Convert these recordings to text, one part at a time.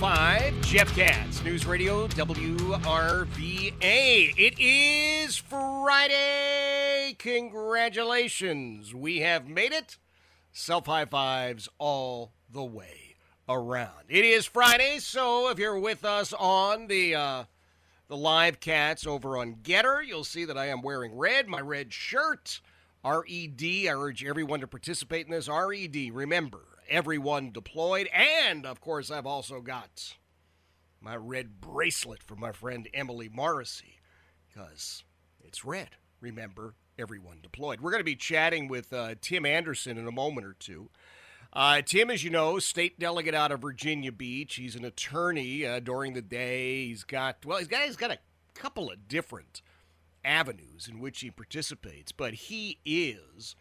Five, Jeff Katz, News Radio WRVA. It is Friday. Congratulations. We have made it. Self high fives all the way around. It is Friday, so if you're with us on the uh, the live cats over on Gettr, you'll see that I am wearing red, my red shirt. RED. I urge everyone to participate in this. RED. Remember, everyone deployed, and of course, I've also got my red bracelet from my friend Emily Morrissey because it's red. Remember, everyone deployed. We're going to be chatting with uh, Tim Anderson in a moment or two. Uh, Tim, as you know, state delegate out of Virginia Beach. He's an attorney uh, during the day. He's got well, he's got he's got a couple of different avenues in which he participates, but he is,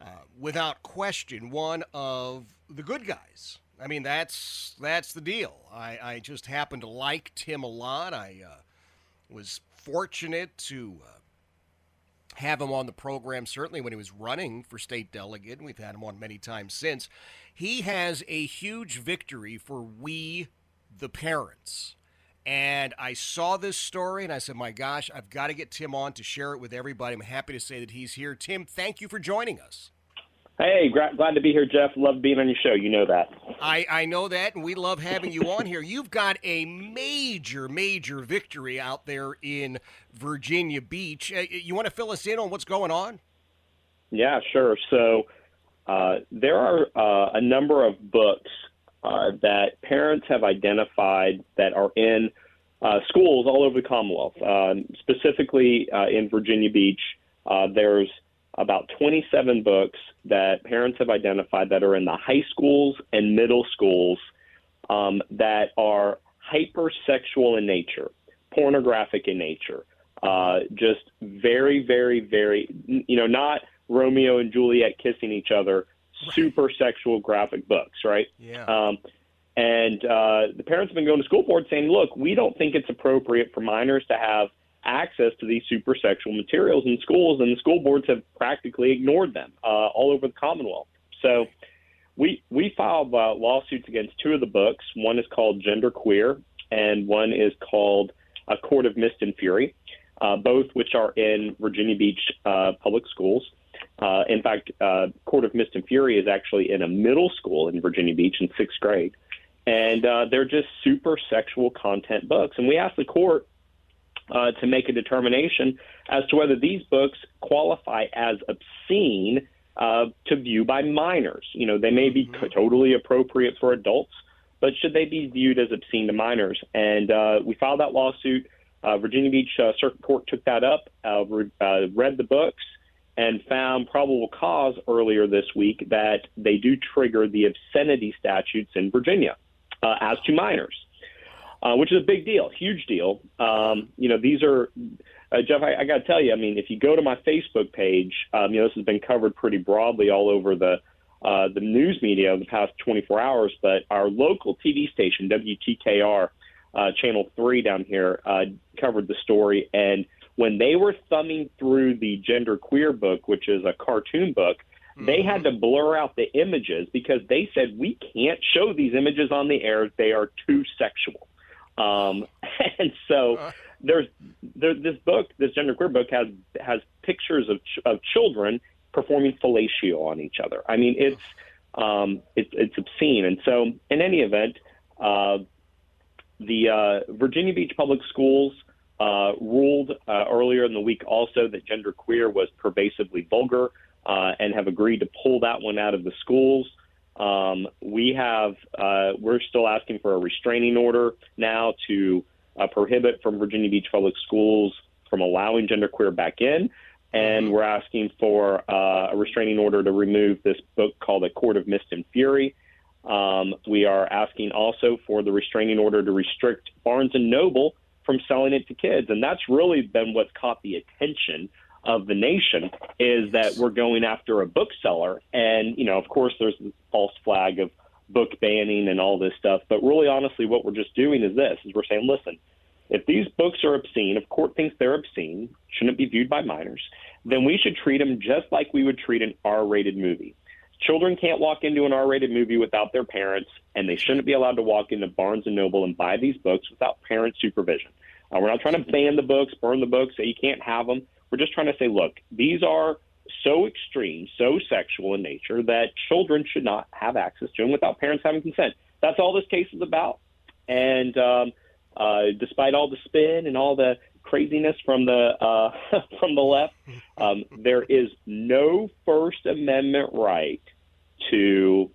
uh, without question, one of the good guys. I mean, that's that's the deal. I, I just happen to like Tim a lot. I uh, was fortunate to uh, have him on the program, certainly when he was running for state delegate, and we've had him on many times since. He has a huge victory for we, the parents. And I saw this story and I said, my gosh, I've got to get Tim on to share it with everybody. I'm happy to say that he's here. Tim, thank you for joining us. Hey, glad to be here, Jeff. Love being on your show. You know that. I, I know that, and we love having you on here. You've got a major, major victory out there in Virginia Beach. Uh, you want to fill us in on what's going on? Yeah, sure. So uh, there are uh, a number of books uh, that parents have identified that are in uh, schools all over the Commonwealth, um, specifically uh, in Virginia Beach. Uh, there's about 27 books that parents have identified that are in the high schools and middle schools um, that are hypersexual in nature, pornographic in nature, uh, just very, very, very, you know, not Romeo and Juliet kissing each other, super sexual graphic books, right? Yeah. Um, and uh, the parents have been going to school board saying, look, we don't think it's appropriate for minors to have access to these super sexual materials in schools, and the school boards have practically ignored them uh, all over the Commonwealth. So we we filed uh, lawsuits against two of the books. One is called Gender Queer, and one is called A Court of Mist and Fury, uh, both which are in Virginia Beach uh, public schools. Uh, in fact, uh, Court of Mist and Fury is actually in a middle school in Virginia Beach in sixth grade. And uh, they're just super sexual content books. And we asked the court uh, to make a determination as to whether these books qualify as obscene uh, to view by minors. You know, they may be mm-hmm. totally appropriate for adults, but should they be viewed as obscene to minors? And uh, we filed that lawsuit. Uh, Virginia Beach uh, Circuit Court took that up, uh, re- uh, read the books, and found probable cause earlier this week that they do trigger the obscenity statutes in Virginia uh, as to minors uh, which is a big deal, huge deal. Um, you know, these are, uh, Jeff, I, I got to tell you, I mean, if you go to my Facebook page, um, you know, this has been covered pretty broadly all over the uh, the news media in the past 24 hours, but our local TV station, WTKR, uh, Channel 3 down here, uh, covered the story. And when they were thumbing through the Gender Queer book, which is a cartoon book. They had to blur out the images because they said, we can't show these images on the air. They are too sexual. Um, and so there's there, this book, this genderqueer book has has pictures of ch- of children performing fellatio on each other. I mean, it's um, it's it's obscene. And so, in any event, uh, the uh, Virginia Beach Public Schools uh, ruled uh, earlier in the week also that genderqueer was pervasively vulgar uh, and have agreed to pull that one out of the schools. Um, we have uh, we're still asking for a restraining order now to uh, prohibit from Virginia Beach Public Schools from allowing genderqueer back in, and we're asking for uh, a restraining order to remove this book called A Court of Mist and Fury. Um, we are asking also for the restraining order to restrict Barnes and Noble from selling it to kids, and that's really been what's caught the attention of the nation is that we're going after a bookseller, and you know, of course, there's the false flag of book banning and all this stuff, but really, honestly, what we're just doing is this: is we're saying, listen, if these books are obscene, if court thinks they're obscene, shouldn't be viewed by minors, then we should treat them just like we would treat an R-rated movie. Children can't walk into an R-rated movie without their parents, and they shouldn't be allowed to walk into Barnes and Noble and buy these books without parent supervision. Uh, we're not trying to ban the books, burn the books, say you can't have them. We're just trying to say, look, these are so extreme, so sexual in nature that children should not have access to them without parents having consent. That's all this case is about. And um, uh, despite all the spin and all the craziness from the uh, from the left, um, there is no First Amendment right to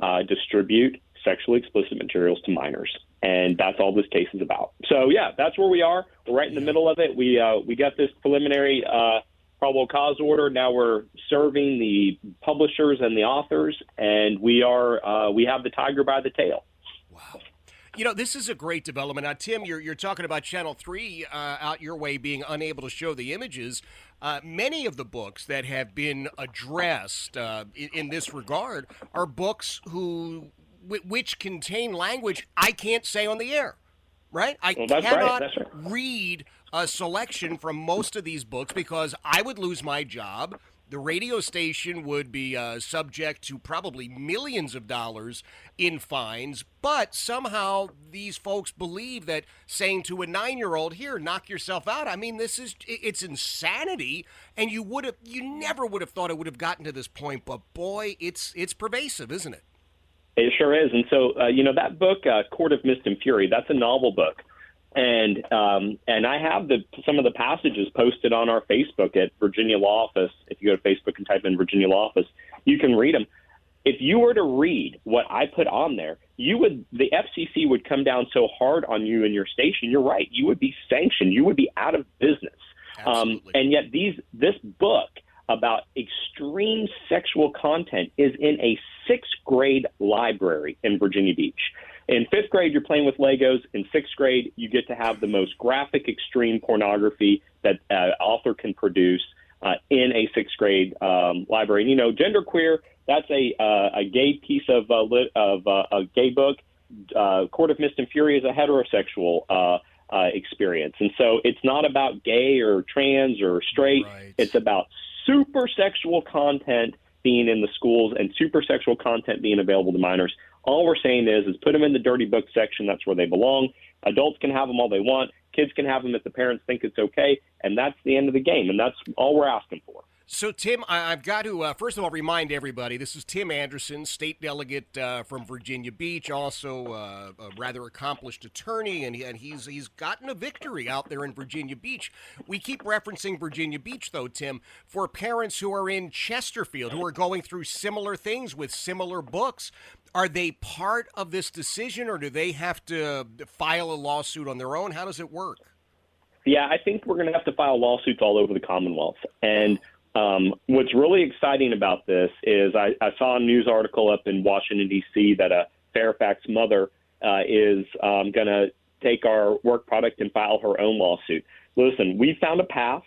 uh, distribute sexually explicit materials to minors, and that's all this case is about. So yeah, that's where we are. We're right in the middle of it. We uh, we got this preliminary uh, probable cause order. Now we're serving the publishers and the authors, and we are uh, we have the tiger by the tail. Wow. You know, this is a great development. Now, Tim, you're, you're talking about Channel 3 uh, out your way being unable to show the images. Uh, many of the books that have been addressed uh, in, in, this regard are books who which contain language I can't say on the air, right? I well, cannot right. Right. read a selection from most of these books because I would lose my job the radio station would be uh, subject to probably millions of dollars in fines, but somehow these folks believe that saying to a nine-year-old, "Here, knock yourself out," I mean, this is—it's insanity, and you would have, you never would have thought it would have gotten to this point. But boy, it's it's pervasive, isn't it? It sure is. And so, uh, you know, that book, uh, Court of Mist and Fury, that's a novel book and um, and I have the some of the passages posted on our Facebook at Virginia Law Office. If you go to Facebook and type in Virginia Law Office, you can read them. If you were to read what I put on there, you would the FCC would come down so hard on you and your station. You're right. You would be sanctioned. You would be out of business. Um, and yet, these this book about extreme sexual content is in a sixth grade library in Virginia Beach. In fifth grade, you're playing with Legos. In sixth grade, you get to have the most graphic, extreme pornography that uh, author can produce uh, in a sixth grade um, library. And, you know, genderqueer, that's a uh, a gay piece of uh, lit, of uh, a gay book. Uh, Court of Mist and Fury is a heterosexual uh, uh, experience, and so it's not about gay or trans or straight. Right. It's about super sexual content being in the schools and super sexual content being available to minors. All we're saying is, is put them in the dirty book section. That's where they belong. Adults can have them all they want. Kids can have them if the parents think it's okay, and that's the end of the game. And that's all we're asking for. So, Tim, I, have got to uh, first of all remind everybody this is Tim Anderson, state delegate uh, from Virginia Beach, also uh, a rather accomplished attorney, and, and he's he's gotten a victory out there in Virginia Beach. We keep referencing Virginia Beach, though, Tim, for parents who are in Chesterfield who are going through similar things with similar books. Are they part of this decision, or do they have to file a lawsuit on their own? How does it work? Yeah, I think we're going to have to file lawsuits all over the Commonwealth, and um, what's really exciting about this is I, I, saw a news article up in Washington, D.C., that a Fairfax mother uh, is um, going to take our work product and file her own lawsuit. Listen, we found a path,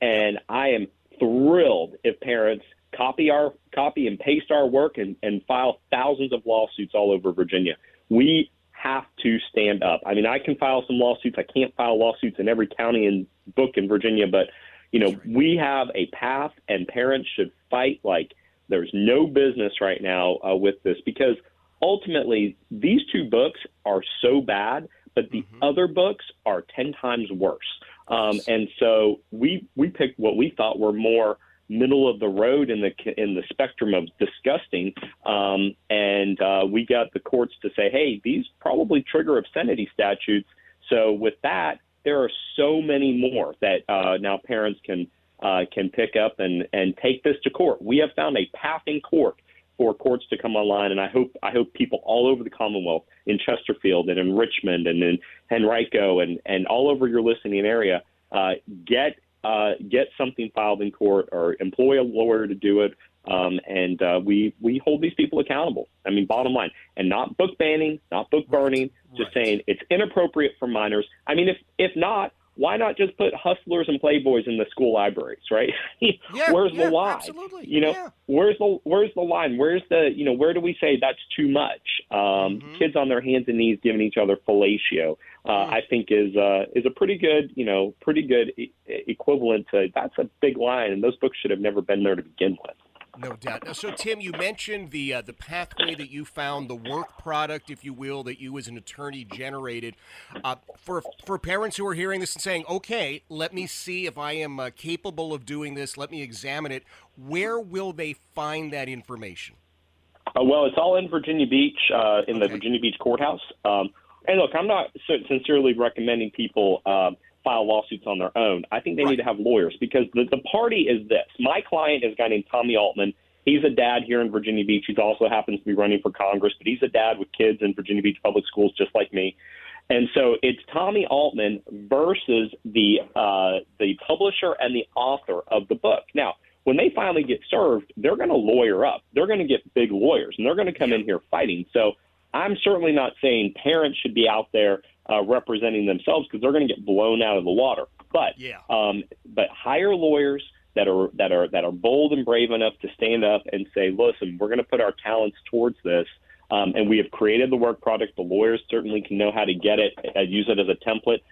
and I am thrilled if parents copy our copy and paste our work and, and file thousands of lawsuits all over Virginia. We have to stand up. I mean, I can file some lawsuits. I can't file lawsuits in every county and book in Virginia, but you know, we have a path, and parents should fight like there's no business right now uh, with this because ultimately these two books are so bad, but the mm-hmm. other books are 10 times worse. Um, and so we we picked what we thought were more middle of the road in the in the spectrum of disgusting, um, and uh, we got the courts to say, hey, these probably trigger obscenity statutes. So with that, there are so many more that uh, now parents can uh, can pick up and and take this to court. We have found a path in court for courts to come online, and I hope I hope people all over the Commonwealth, in Chesterfield and in Richmond and in Henrico and and all over your listening area, uh, get uh, get something filed in court or employ a lawyer to do it, um, and uh, we we hold these people accountable. I mean, bottom line, and not book banning, not book burning, right. just right. saying it's inappropriate for minors. I mean, if if not, why not just put hustlers and playboys in the school libraries, right? yeah, where's yeah, the line? Absolutely. You know, yeah. where's the where's the line? Where's the you know where do we say that's too much? Um, mm-hmm. Kids on their hands and knees giving each other fellatio, uh, mm. I think is uh, is a pretty good you know pretty good e- equivalent to that's a big line, and those books should have never been there to begin with. No doubt. So, Tim, you mentioned the uh, the pathway that you found, the work product, if you will, that you as an attorney generated. Uh, for for parents who are hearing this and saying, "Okay, let me see if I am uh, capable of doing this. Let me examine it." Where will they find that information? Uh, well, it's all in Virginia Beach, uh, in okay. the Virginia Beach courthouse. Um, and look, I'm not sincerely recommending people. File lawsuits on their own. I think they right. need to have lawyers because the, the party is this. My client is a guy named Tommy Altman. He's a dad here in Virginia Beach. He also happens to be running for Congress, but he's a dad with kids in Virginia Beach public schools, just like me. And so it's Tommy Altman versus the uh, the publisher and the author of the book. Now, when they finally get served, they're going to lawyer up. They're going to get big lawyers, and they're going to come in here fighting. So I'm certainly not saying parents should be out there uh, representing themselves because they're going to get blown out of the water. But yeah. um, but hire lawyers that are that are that are bold and brave enough to stand up and say, listen, we're going to put our talents towards this. Um, and we have created the work product. The lawyers certainly can know how to get it, uh, use it as a template.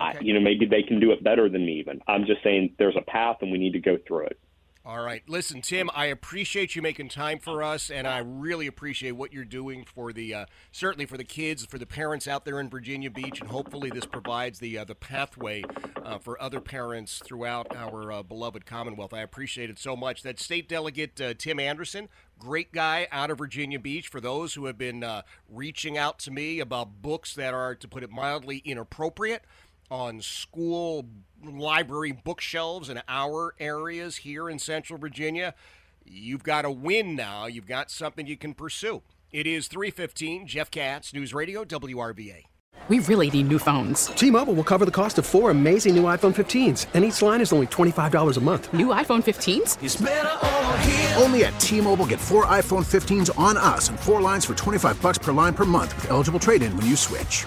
Okay. I, you know, maybe they can do it better than me. Even I'm just saying, there's a path, and we need to go through it. All right. Listen, Tim, I appreciate you making time for us, and I really appreciate what you're doing for the uh, certainly for the kids, for the parents out there in Virginia Beach, and hopefully this provides the uh, the pathway uh, for other parents throughout our uh, beloved Commonwealth. I appreciate it so much. That State Delegate uh, Tim Anderson, great guy out of Virginia Beach. For those who have been uh, reaching out to me about books that are, to put it mildly, inappropriate on school library bookshelves in our areas here in Central Virginia, you've got a win now. You've got something you can pursue. It is 315, Jeff Katz, News Radio, WRVA. We really need new phones. T-Mobile will cover the cost of four amazing new iPhone 15s, and each line is only $25 a month. New iPhone 15s? Only at T-Mobile get four iPhone 15s on us and four lines for 25 bucks per line per month with eligible trade-in when you switch.